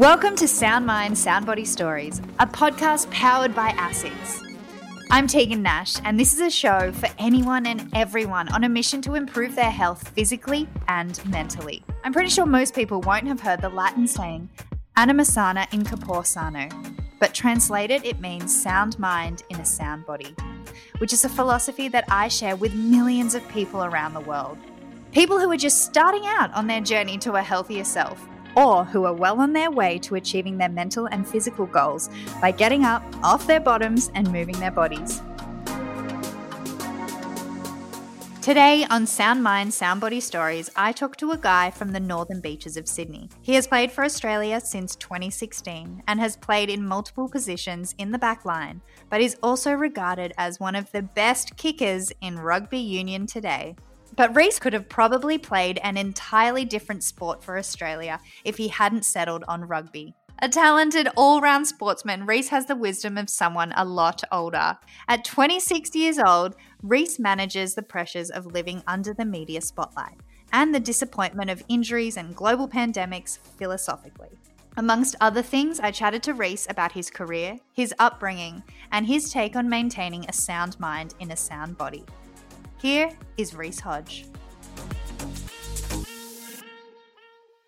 Welcome to Sound Mind, Sound Body Stories, a podcast powered by ASICS. I'm Tegan Nash, and this is a show for anyone and everyone on a mission to improve their health physically and mentally. I'm pretty sure most people won't have heard the Latin saying, anima sana in corpore sano, but translated, it means sound mind in a sound body, which is a philosophy that I share with millions of people around the world. People who are just starting out on their journey to a healthier self or who are well on their way to achieving their mental and physical goals by getting up off their bottoms and moving their bodies. Today on Sound Mind, Sound Body Stories, I talk to a guy from the northern beaches of Sydney. He has played for Australia since 2016 and has played in multiple positions in the back line, but is also regarded as one of the best kickers in rugby union today. But Reece could have probably played an entirely different sport for Australia if he hadn't settled on rugby. A talented all round sportsman, Reece has the wisdom of someone a lot older. At 26 years old, Reece manages the pressures of living under the media spotlight and the disappointment of injuries and global pandemics philosophically. Amongst other things, I chatted to Reece about his career, his upbringing, and his take on maintaining a sound mind in a sound body. Here is Reece Hodge.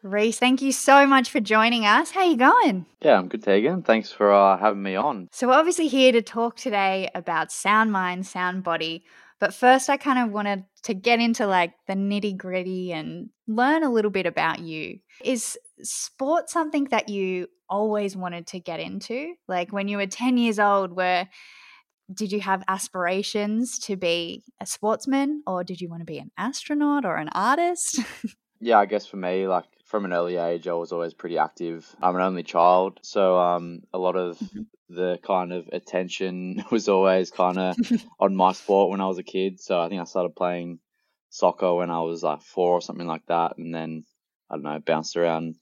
Reece, thank you so much for joining us. How you going? Yeah, I'm good, Tegan. Thanks for uh, having me on. So we're obviously here to talk today about sound mind, sound body. But first, I kind of wanted to get into like the nitty gritty and learn a little bit about you. Is sport something that you always wanted to get into? Like when you were 10 years old, where did you have aspirations to be a sportsman or did you want to be an astronaut or an artist? yeah, I guess for me, like from an early age, I was always pretty active. I'm an only child, so um, a lot of mm-hmm. the kind of attention was always kind of on my sport when I was a kid. So I think I started playing soccer when I was like four or something like that, and then I don't know, bounced around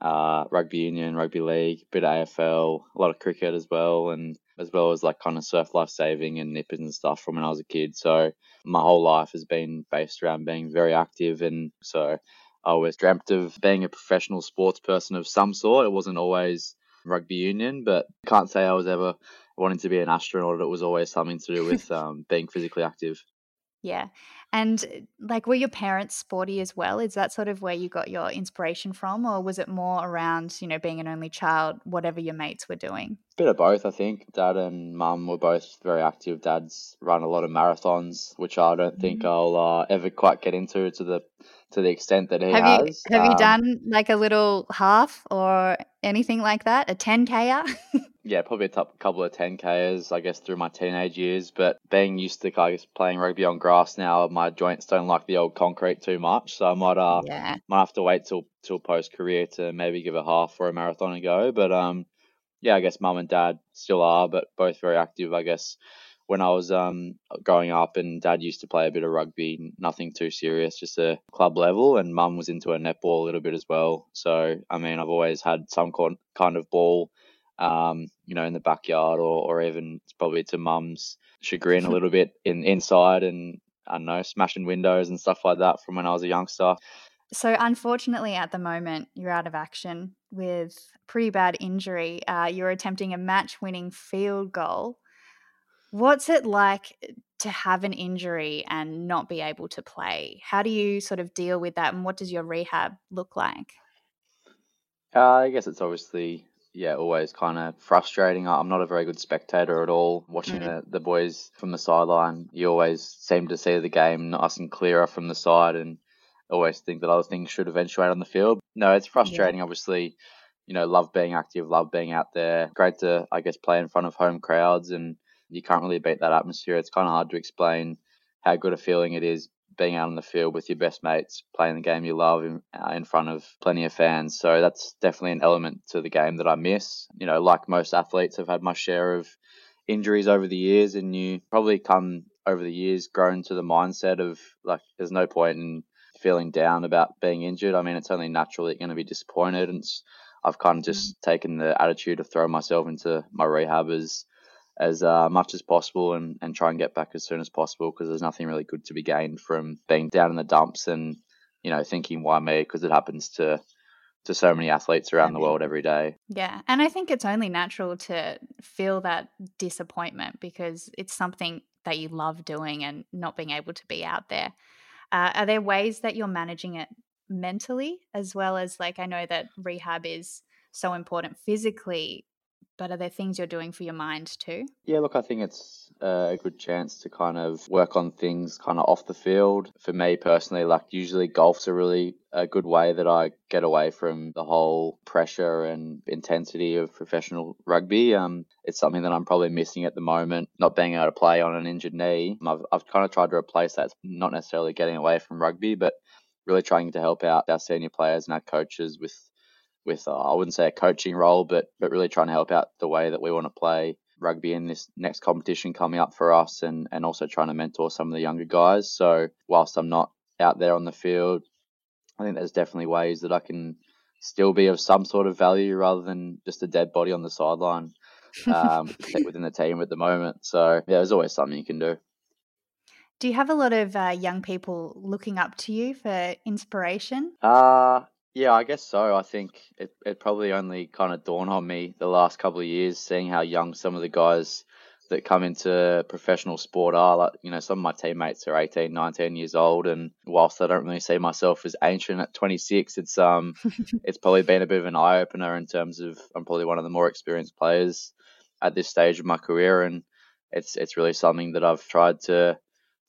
uh, rugby union, rugby league, bit of AFL, a lot of cricket as well, and as well as like kind of surf life saving and nippers and stuff from when I was a kid. So my whole life has been based around being very active, and so I always dreamt of being a professional sports person of some sort. It wasn't always rugby union, but can't say I was ever wanting to be an astronaut. It was always something to do with um, being physically active. Yeah. And uh, like, were your parents sporty as well? Is that sort of where you got your inspiration from, or was it more around, you know, being an only child, whatever your mates were doing? Bit of both, I think. Dad and mum were both very active. Dad's run a lot of marathons, which I don't think mm-hmm. I'll uh, ever quite get into to the to the extent that he have has. You, have um, you done like a little half or anything like that? A 10K? yeah, probably a t- couple of 10Ks, I guess, through my teenage years. But being used to, I guess, playing rugby on grass now, my joints don't like the old concrete too much. So I might, uh, yeah. might have to wait till, till post career to maybe give a half or a marathon a go. But, um, yeah, I guess mum and dad still are, but both very active, I guess when I was um, growing up, and dad used to play a bit of rugby, nothing too serious, just a club level, and mum was into a netball a little bit as well. So, I mean, I've always had some kind of ball, um, you know, in the backyard, or, or even probably to mum's chagrin a little bit in inside, and I don't know, smashing windows and stuff like that from when I was a youngster. So, unfortunately, at the moment, you're out of action with pretty bad injury. Uh, you're attempting a match winning field goal What's it like to have an injury and not be able to play? How do you sort of deal with that and what does your rehab look like? Uh, I guess it's obviously, yeah, always kind of frustrating. I'm not a very good spectator at all. Watching mm-hmm. the, the boys from the sideline, you always seem to see the game nice and clearer from the side and always think that other things should eventuate on the field. No, it's frustrating, yeah. obviously. You know, love being active, love being out there. Great to, I guess, play in front of home crowds and you can't really beat that atmosphere. It's kind of hard to explain how good a feeling it is being out on the field with your best mates, playing the game you love in, uh, in front of plenty of fans. So that's definitely an element to the game that I miss. You know, like most athletes, I've had my share of injuries over the years, and you probably come over the years grown to the mindset of like, there's no point in feeling down about being injured. I mean, it's only natural that you're going to be disappointed. And I've kind of just mm. taken the attitude of throwing myself into my rehab as as uh, much as possible and, and try and get back as soon as possible because there's nothing really good to be gained from being down in the dumps and you know thinking why me because it happens to to so many athletes around the world every day. Yeah. And I think it's only natural to feel that disappointment because it's something that you love doing and not being able to be out there. Uh, are there ways that you're managing it mentally as well as like I know that rehab is so important physically, but are there things you're doing for your mind too? Yeah, look, I think it's a good chance to kind of work on things kind of off the field. For me personally, like usually golf's a really a good way that I get away from the whole pressure and intensity of professional rugby. Um, it's something that I'm probably missing at the moment, not being able to play on an injured knee. I've, I've kind of tried to replace that, not necessarily getting away from rugby, but really trying to help out our senior players and our coaches with with uh, I wouldn't say a coaching role, but but really trying to help out the way that we want to play rugby in this next competition coming up for us and, and also trying to mentor some of the younger guys. So whilst I'm not out there on the field, I think there's definitely ways that I can still be of some sort of value rather than just a dead body on the sideline um, within the team at the moment. So yeah, there's always something you can do. Do you have a lot of uh, young people looking up to you for inspiration? Uh, yeah, I guess so. I think it, it probably only kind of dawned on me the last couple of years, seeing how young some of the guys that come into professional sport are. Like, you know, some of my teammates are 18, 19 years old, and whilst I don't really see myself as ancient at 26, it's um, it's probably been a bit of an eye opener in terms of I'm probably one of the more experienced players at this stage of my career, and it's it's really something that I've tried to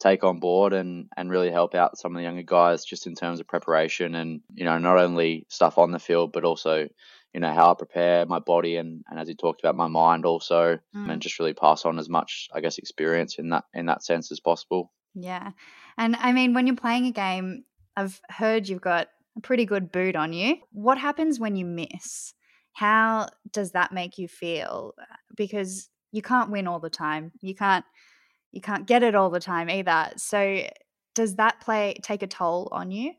take on board and and really help out some of the younger guys just in terms of preparation and you know not only stuff on the field but also you know how I prepare my body and and as you talked about my mind also mm. and just really pass on as much I guess experience in that in that sense as possible. Yeah. And I mean when you're playing a game I've heard you've got a pretty good boot on you. What happens when you miss? How does that make you feel? Because you can't win all the time. You can't you can't get it all the time either. So does that play take a toll on you?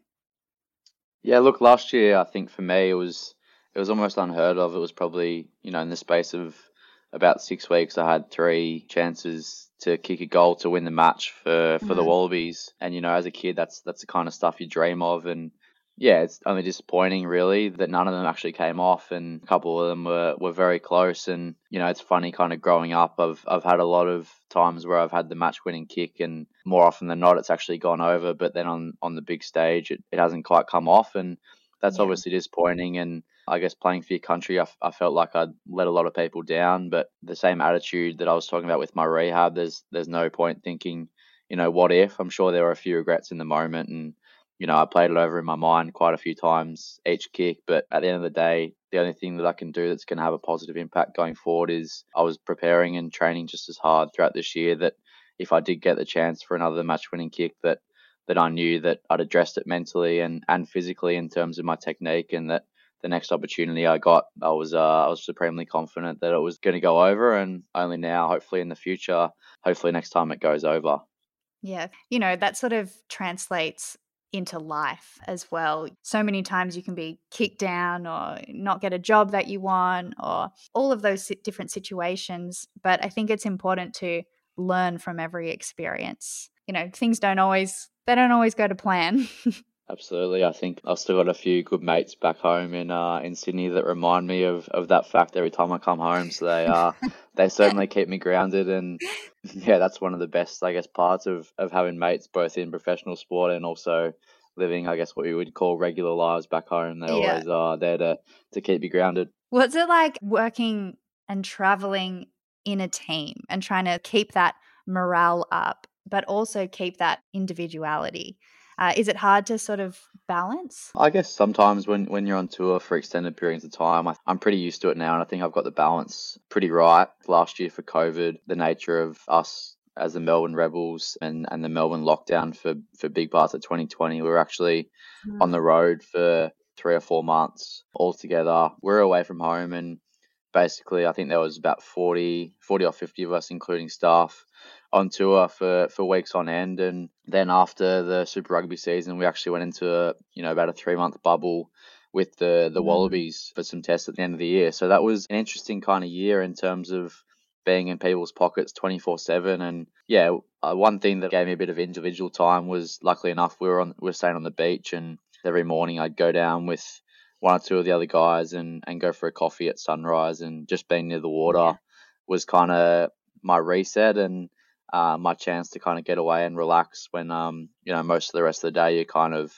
Yeah, look, last year I think for me it was it was almost unheard of. It was probably you know in the space of about six weeks I had three chances to kick a goal to win the match for for mm-hmm. the Wallabies. And you know as a kid that's that's the kind of stuff you dream of and yeah, it's only disappointing really that none of them actually came off, and a couple of them were, were very close. And you know, it's funny kind of growing up. I've I've had a lot of times where I've had the match winning kick, and more often than not, it's actually gone over. But then on on the big stage, it, it hasn't quite come off, and that's yeah. obviously disappointing. And I guess playing for your country, I, I felt like I'd let a lot of people down. But the same attitude that I was talking about with my rehab, there's there's no point thinking, you know, what if? I'm sure there were a few regrets in the moment, and you know, I played it over in my mind quite a few times each kick. But at the end of the day, the only thing that I can do that's going to have a positive impact going forward is I was preparing and training just as hard throughout this year that if I did get the chance for another match winning kick that that I knew that I'd addressed it mentally and, and physically in terms of my technique and that the next opportunity I got, I was uh, I was supremely confident that it was going to go over, and only now, hopefully in the future, hopefully next time it goes over. Yeah, you know that sort of translates into life as well. So many times you can be kicked down or not get a job that you want or all of those different situations. But I think it's important to learn from every experience. You know, things don't always they don't always go to plan. Absolutely. I think I've still got a few good mates back home in uh, in Sydney that remind me of, of that fact every time I come home. So they uh, they certainly keep me grounded and yeah, that's one of the best I guess parts of, of having mates both in professional sport and also living I guess what we would call regular lives back home. They yeah. always are there to, to keep you grounded. What's it like working and traveling in a team and trying to keep that morale up, but also keep that individuality? Uh, is it hard to sort of balance? I guess sometimes when, when you're on tour for extended periods of time, I, I'm pretty used to it now, and I think I've got the balance pretty right. Last year for COVID, the nature of us as the Melbourne Rebels and, and the Melbourne lockdown for, for big parts of 2020, we were actually mm. on the road for three or four months all together. We we're away from home and basically I think there was about 40, 40 or 50 of us, including staff, on tour for, for weeks on end. And then after the Super Rugby season, we actually went into a, you know about a three month bubble with the the mm. Wallabies for some tests at the end of the year. So that was an interesting kind of year in terms of being in people's pockets 24 7 and yeah uh, one thing that gave me a bit of individual time was luckily enough we were on we were staying on the beach and every morning i'd go down with one or two of the other guys and, and go for a coffee at sunrise and just being near the water was kind of my reset and uh, my chance to kind of get away and relax when um you know most of the rest of the day you're kind of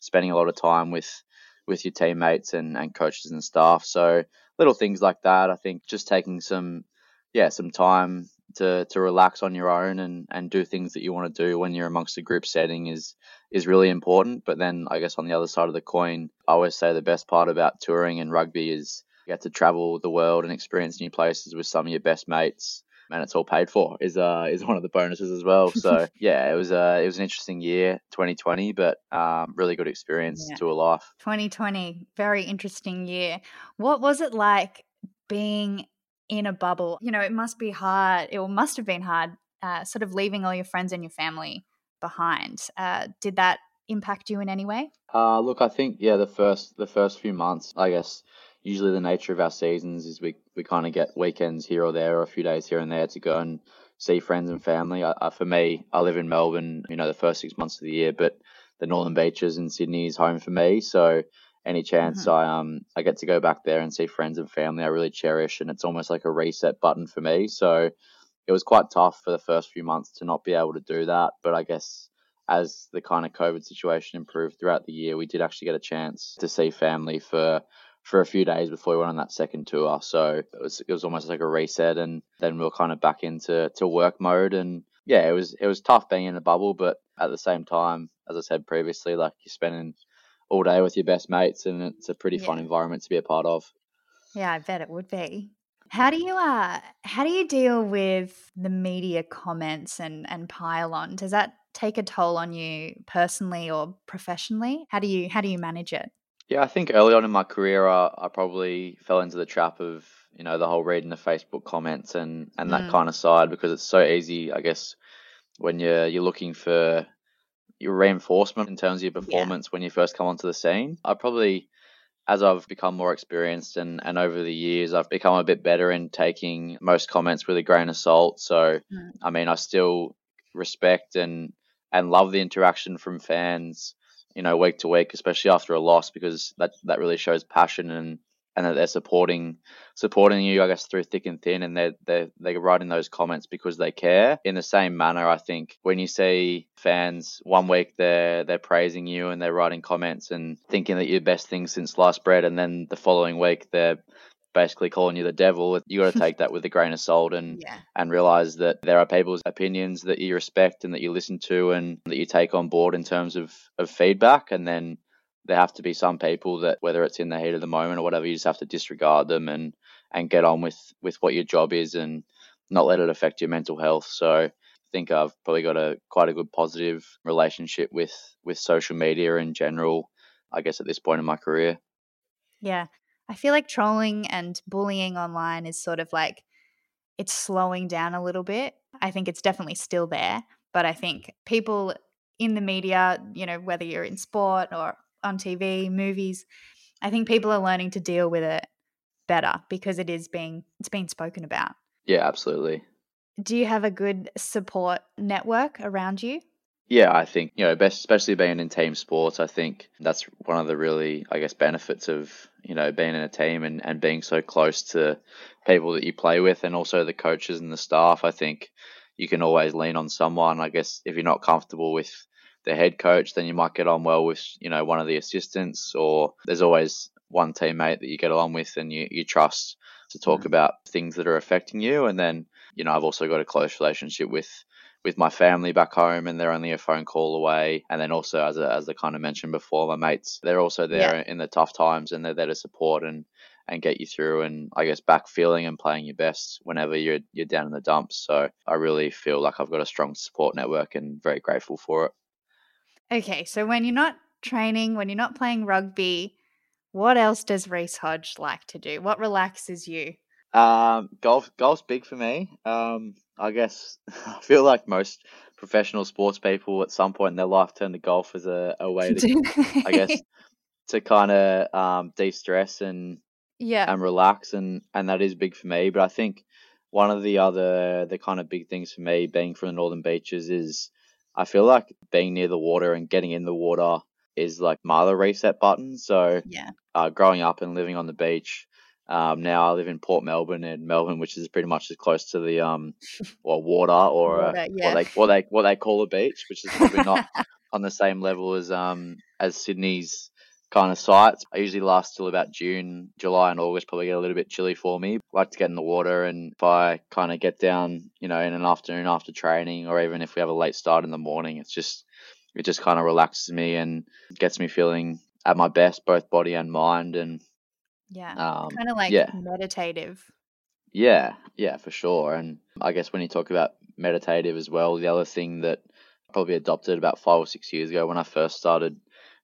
spending a lot of time with with your teammates and, and coaches and staff. So little things like that. I think just taking some yeah some time to to relax on your own and and do things that you want to do when you're amongst a group setting is is really important. But then I guess on the other side of the coin, I always say the best part about touring and rugby is you get to travel the world and experience new places with some of your best mates and it's all paid for is uh is one of the bonuses as well. So yeah, it was uh it was an interesting year, 2020, but um really good experience yeah. to a life. 2020, very interesting year. What was it like being in a bubble? You know, it must be hard. It must have been hard, uh, sort of leaving all your friends and your family behind. Uh, did that impact you in any way? Uh, look, I think yeah, the first the first few months, I guess usually the nature of our seasons is we, we kind of get weekends here or there or a few days here and there to go and see friends and family. I, I, for me, I live in Melbourne, you know, the first six months of the year, but the Northern Beaches in Sydney is home for me. So any chance mm-hmm. I um I get to go back there and see friends and family, I really cherish, and it's almost like a reset button for me. So it was quite tough for the first few months to not be able to do that, but I guess as the kind of COVID situation improved throughout the year, we did actually get a chance to see family for for a few days before we went on that second tour. So it was it was almost like a reset, and then we were kind of back into to work mode. And yeah, it was it was tough being in a bubble, but at the same time, as I said previously, like you're spending all day with your best mates, and it's a pretty yeah. fun environment to be a part of. Yeah, I bet it would be. How do you uh how do you deal with the media comments and and pile on? Does that take a toll on you personally or professionally? How do you how do you manage it? Yeah, I think early on in my career, I, I probably fell into the trap of you know the whole reading the Facebook comments and and that mm. kind of side because it's so easy, I guess, when you're you're looking for your reinforcement in terms of your performance yeah. when you first come onto the scene. I probably as I've become more experienced and, and over the years, I've become a bit better in taking most comments with a grain of salt. So, mm. I mean, I still respect and and love the interaction from fans you know, week to week, especially after a loss, because that that really shows passion and and that they're supporting supporting you, I guess, through thick and thin, and they're they they're writing those comments because they care. In the same manner, I think when you see fans one week they're they're praising you and they're writing comments and thinking that you're best thing since sliced bread, and then the following week they're basically calling you the devil, you got to take that with a grain of salt and yeah. and realize that there are people's opinions that you respect and that you listen to and that you take on board in terms of of feedback, and then there have to be some people that whether it's in the heat of the moment or whatever, you just have to disregard them and and get on with with what your job is and not let it affect your mental health. So I think I've probably got a quite a good positive relationship with with social media in general. I guess at this point in my career. Yeah, I feel like trolling and bullying online is sort of like it's slowing down a little bit. I think it's definitely still there, but I think people in the media, you know, whether you're in sport or on TV, movies, I think people are learning to deal with it better because it is being it's being spoken about. Yeah, absolutely. Do you have a good support network around you? Yeah, I think, you know, best, especially being in team sports, I think that's one of the really, I guess, benefits of, you know, being in a team and, and being so close to people that you play with and also the coaches and the staff. I think you can always lean on someone. I guess if you're not comfortable with the head coach, then you might get on well with, you know, one of the assistants or there's always one teammate that you get along with and you, you trust to talk mm-hmm. about things that are affecting you. And then, you know, I've also got a close relationship with with my family back home and they're only a phone call away. And then also, as, a, as I kind of mentioned before, my mates, they're also there yeah. in the tough times and they're there to support and, and get you through and I guess back feeling and playing your best whenever you're, you're down in the dumps. So I really feel like I've got a strong support network and very grateful for it. Okay. So when you're not training, when you're not playing rugby, what else does Reece Hodge like to do? What relaxes you? Um, golf, golf's big for me. Um, I guess I feel like most professional sports people at some point in their life turn to golf as a, a way to, I guess, to kind of um, de-stress and yeah and relax, and and that is big for me. But I think one of the other the kind of big things for me being from the northern beaches is I feel like being near the water and getting in the water is like my other reset button. So Yeah. uh, growing up and living on the beach, um, now I live in Port Melbourne in Melbourne, which is pretty much as close to the um, well, water or uh, yeah. what they what they what they call a beach, which is probably not on the same level as um as Sydney's kind of sites. I usually last till about June, July, and August. Probably get a little bit chilly for me. I like to get in the water, and if I kind of get down, you know, in an afternoon after training, or even if we have a late start in the morning, it's just it just kind of relaxes me and gets me feeling at my best, both body and mind. And Yeah. um, kind of like yeah. meditative. Yeah, yeah, for sure. And I guess when you talk about meditative as well, the other thing that I probably adopted about five or six years ago when I first started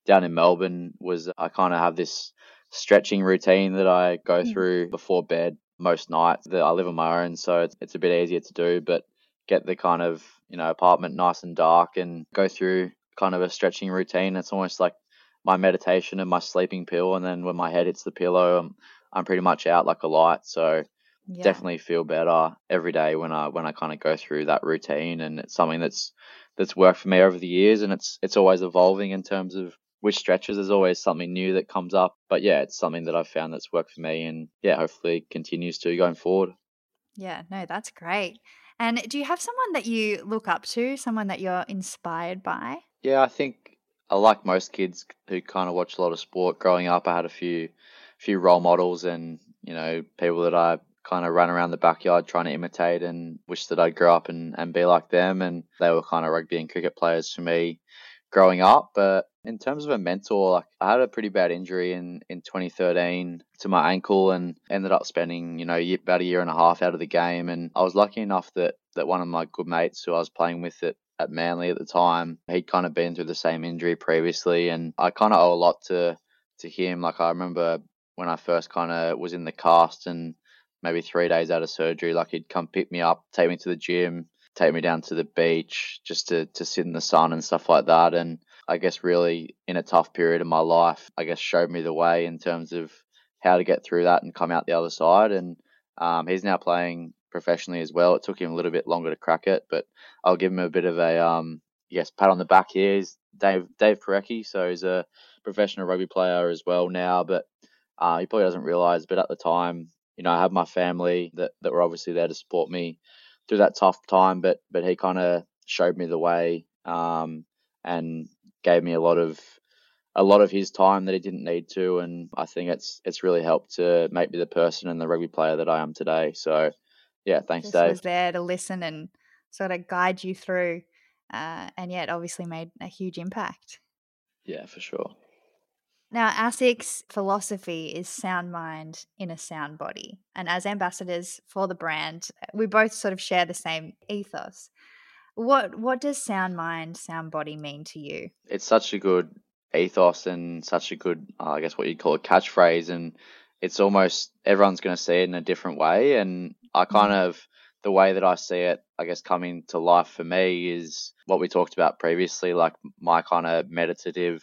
down in Melbourne was I kind of have this stretching routine that I go Mm. through before bed most nights. That I live on my own, so it's, it's a bit easier to do, but get the kind of, you know, apartment nice and dark and go through kind of a stretching routine. It's almost like my meditation and my sleeping pill. And then when my head hits the pillow, I'm, I'm pretty much out like a light. So Yeah. definitely feel better every day when I when I kind of go through that routine and it's something that's that's worked for me over the years and it's it's always evolving in terms of which stretches there's always something new that comes up but yeah it's something that I've found that's worked for me and yeah hopefully continues to going forward Yeah, no, that's great. And do you have someone that you look up to, someone that you're inspired by? yeah I think like most kids who kind of watch a lot of sport growing up I had a few few role models and you know people that I kind of ran around the backyard trying to imitate and wish that I'd grow up and, and be like them. And they were kind of rugby and cricket players for me growing up. But in terms of a mentor, like I had a pretty bad injury in, in 2013 to my ankle and ended up spending, you know, about a year and a half out of the game. And I was lucky enough that, that one of my good mates who I was playing with at, at Manly at the time, he'd kind of been through the same injury previously. And I kind of owe a lot to, to him. Like I remember when I first kind of was in the cast and maybe three days out of surgery, like he'd come pick me up, take me to the gym, take me down to the beach just to, to sit in the sun and stuff like that. And I guess really in a tough period of my life, I guess showed me the way in terms of how to get through that and come out the other side. And um, he's now playing professionally as well. It took him a little bit longer to crack it, but I'll give him a bit of a um, yes pat on the back here. He's Dave Dave Porecki, so he's a professional rugby player as well now, but uh, he probably doesn't realise. But at the time, you know, I have my family that, that were obviously there to support me through that tough time, but but he kind of showed me the way um, and gave me a lot of a lot of his time that he didn't need to, and I think it's it's really helped to make me the person and the rugby player that I am today. So, yeah, thanks, Just Dave. was there to listen and sort of guide you through, uh, and yet obviously made a huge impact. Yeah, for sure. Now, ASICS' philosophy is sound mind in a sound body. And as ambassadors for the brand, we both sort of share the same ethos. What what does sound mind, sound body mean to you? It's such a good ethos and such a good, uh, I guess, what you'd call a catchphrase, and it's almost everyone's going to see it in a different way. And I mm. kind of the way that I see it, I guess, coming to life for me is what we talked about previously, like my kind of meditative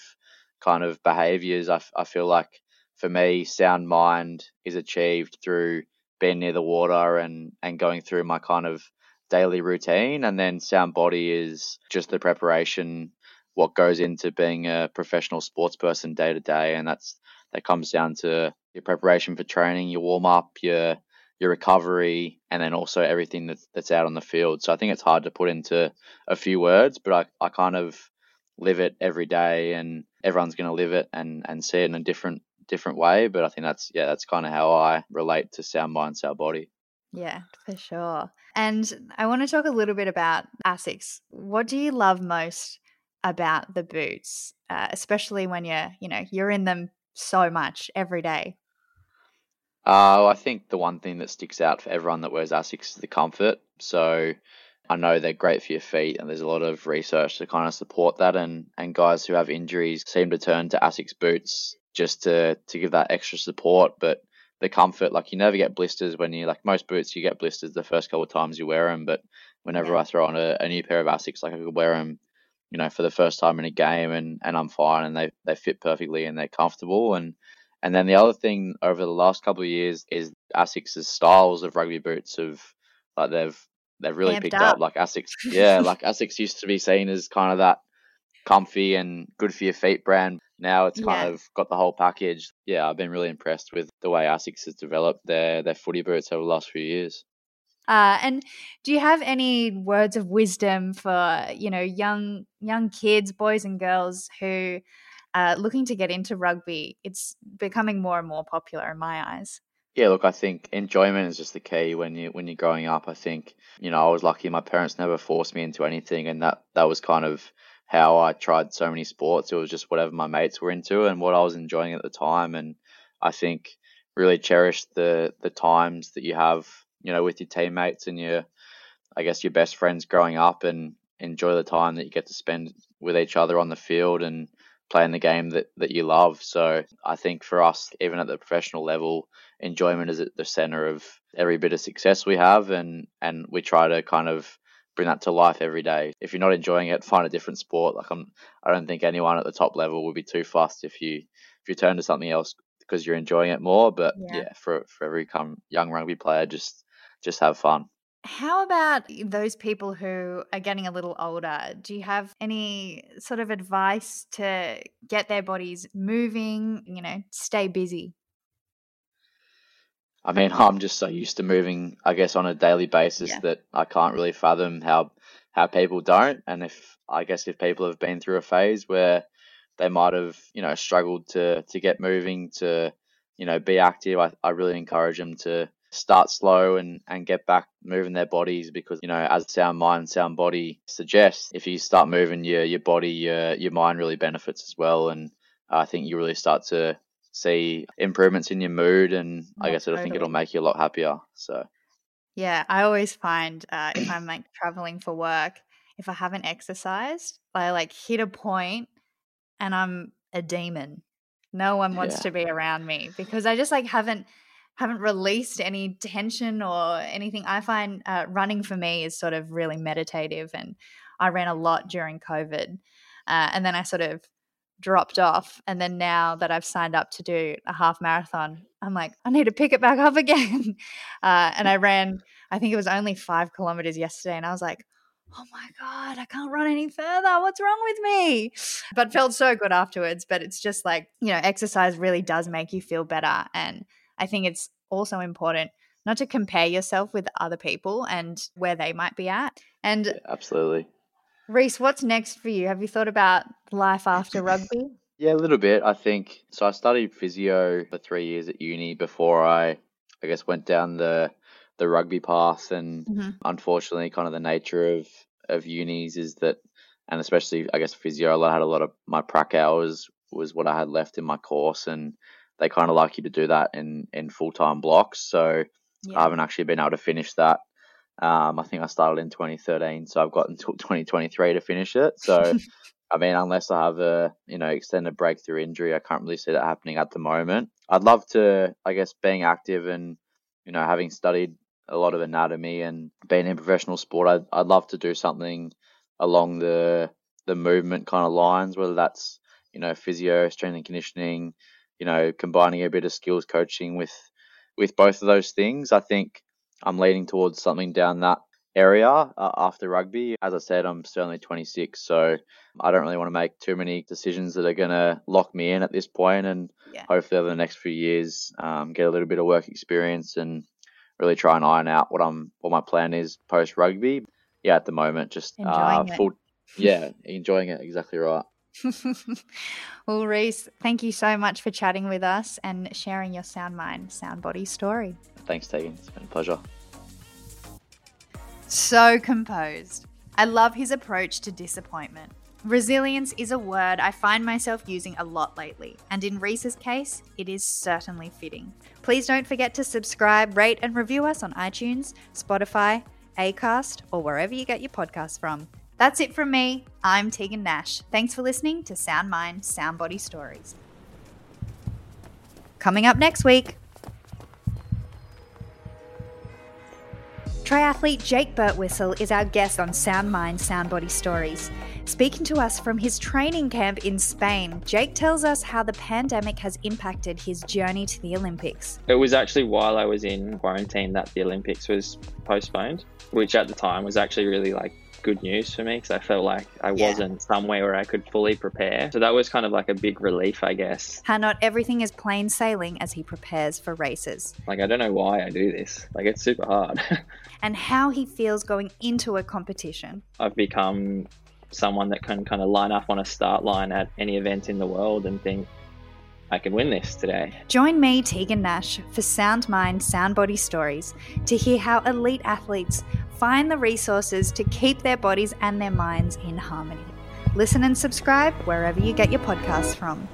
kind of behaviors. I, I feel like for me, sound mind is achieved through being near the water and, and going through my kind of daily routine. And then sound body is just the preparation, what goes into being a professional sports person day to day. And that's, that comes down to your preparation for training, your warm up, your, your recovery, and then also everything that's, that's out on the field. So I think it's hard to put into a few words, but I, I kind of live it every day and everyone's going to live it and, and see it in a different different way. But I think that's yeah, that's kind of how I relate to sound mind, sound body. Yeah, for sure. And I want to talk a little bit about ASICS. What do you love most about the boots, uh, especially when you're, you know, you're in them so much every day? Uh, I think the one thing that sticks out for everyone that wears Asics is the comfort. So I know they're great for your feet, and there's a lot of research to kind of support that. And, and guys who have injuries seem to turn to Asics boots just to, to give that extra support. But the comfort, like you never get blisters when you like most boots, you get blisters the first couple of times you wear them. But whenever Yeah. I throw on a, a new pair of Asics, like I could wear them, you know, for the first time in a game, and, and I'm fine, and they they fit perfectly, and they're comfortable, and and then the other thing over the last couple of years is Asics' styles of rugby boots have like they've they've really Amped picked up. up. Like Asics, yeah, like Asics used to be seen as kind of that comfy and good for your feet brand. Now it's kind Yeah. of got the whole package. Yeah, I've been really impressed with the way Asics has developed their their footy boots over the last few years. Uh, and do you have any words of wisdom for you know young young kids, boys and girls who are looking to get into rugby? It's becoming more and more popular in my eyes. Yeah, look, I think enjoyment is just the key when you when you're growing up. I think you know I was lucky; my parents never forced me into anything, and that that was kind of how I tried so many sports. It was just whatever my mates were into and what I was enjoying at the time. And I think really cherish the the times that you have, you know, with your teammates and your, I guess your best friends growing up, and enjoy the time that you get to spend with each other on the field and playing the game that, that you love. So I think for us, even at the professional level, enjoyment is at the center of every bit of success we have and and we try to kind of bring that to life every day. If you're not enjoying it, find a different sport. Like I'm I don't think anyone at the top level would be too fussed if you if you turn to something else because you're enjoying it more. But Yeah. yeah, for for every come young rugby player just just have fun. How about those people who are getting a little older? Do you have any sort of advice to get their bodies moving? You know, stay busy. I mean, I'm just so used to moving, I guess, on a daily basis Yeah. that I can't really fathom how how people don't. And if I guess if people have been through a phase where they might have, you know, struggled to to get moving, to you know, be active, I, I really encourage them to start slow and and get back moving their bodies because you know, as sound mind, sound body suggests, if you start moving your your body, your your mind really benefits as well. And I think you really start to see improvements in your mood and I guess I think it'll make you a lot happier. So Yeah, I always find uh, if I'm like traveling for work, if I haven't exercised, I like hit a point and I'm a demon. No one wants yeah. to be around me because I just like haven't haven't released any tension or anything. I find uh, running for me is sort of really meditative, and I ran a lot during COVID, uh, and then I sort of dropped off. And then now that I've signed up to do a half marathon, I'm like, I need to pick it back up again. Uh, and I ran, I think it was only five kilometers yesterday, and I was like, oh my God, I can't run any further. What's wrong with me? But felt so good afterwards. But it's just like, you know, exercise really does make you feel better. And I think it's also important not to compare yourself with other people and where they might be at. And Yeah, absolutely. Reece, what's next for you? Have you thought about life after rugby? Yeah, a little bit. I think so. I studied physio for three years at uni before I, I guess, went down the the rugby path. And mm-hmm. unfortunately, kind of the nature of of unis is that, and especially I guess physio, I had a lot of my prac hours was what I had left in my course, and they kind of like you to do that in in full time blocks. So I haven't actually been able to finish that. Um, I think I started in 2013, so I've got until 2023 to finish it. So, I mean, unless I have a you know extended breakthrough injury, I can't really see that happening at the moment. I'd love to, I guess, being active and you know having studied a lot of anatomy and being in professional sport, I'd I'd love to do something along the the movement kind of lines, whether that's you know physio, strength and conditioning, you know, combining a bit of skills coaching with with both of those things. I think I'm leaning towards something down that area uh, after rugby. As I said, I'm certainly 26, so I don't really want to make too many decisions that are going to lock me in at this point. And Yeah. hopefully, over the next few years, um, get a little bit of work experience and really try and iron out what I'm what my plan is post rugby. Yeah, at the moment, just uh, Enjoying it. Yeah, enjoying it. Exactly right. well, Reece, thank you so much for chatting with us and sharing your sound mind, sound body story. Thanks, Tegan. It's been a pleasure. So composed. I love his approach to disappointment. Resilience is a word I find myself using a lot lately, and in Reece's case, it is certainly fitting. Please don't forget to subscribe, rate, and review us on iTunes, Spotify, Acast, or wherever you get your podcasts from. That's it from me. I'm Tegan Nash. Thanks for listening to Sound Mind, Sound Body Stories. Coming up next week. Triathlete Jake Birtwhistle is our guest on Sound Mind, Sound Body Stories. Speaking to us from his training camp in Spain, Jake tells us how the pandemic has impacted his journey to the Olympics. It was actually while I was in quarantine that the Olympics was postponed, which at the time was actually really like good news for me because I felt like I Yeah. wasn't somewhere where I could fully prepare. So that was kind of like a big relief, I guess. How not everything is plain sailing as he prepares for races, Like I don't know why I do this. Like it's super hard. and how he feels going into a competition. I've become someone that can kind of line up on a start line at any event in the world and think I can win this today. Join me, Tegan Nash, for Sound Mind, Sound Body Stories to hear how elite athletes find the resources to keep their bodies and their minds in harmony. Listen and subscribe wherever you get your podcasts from.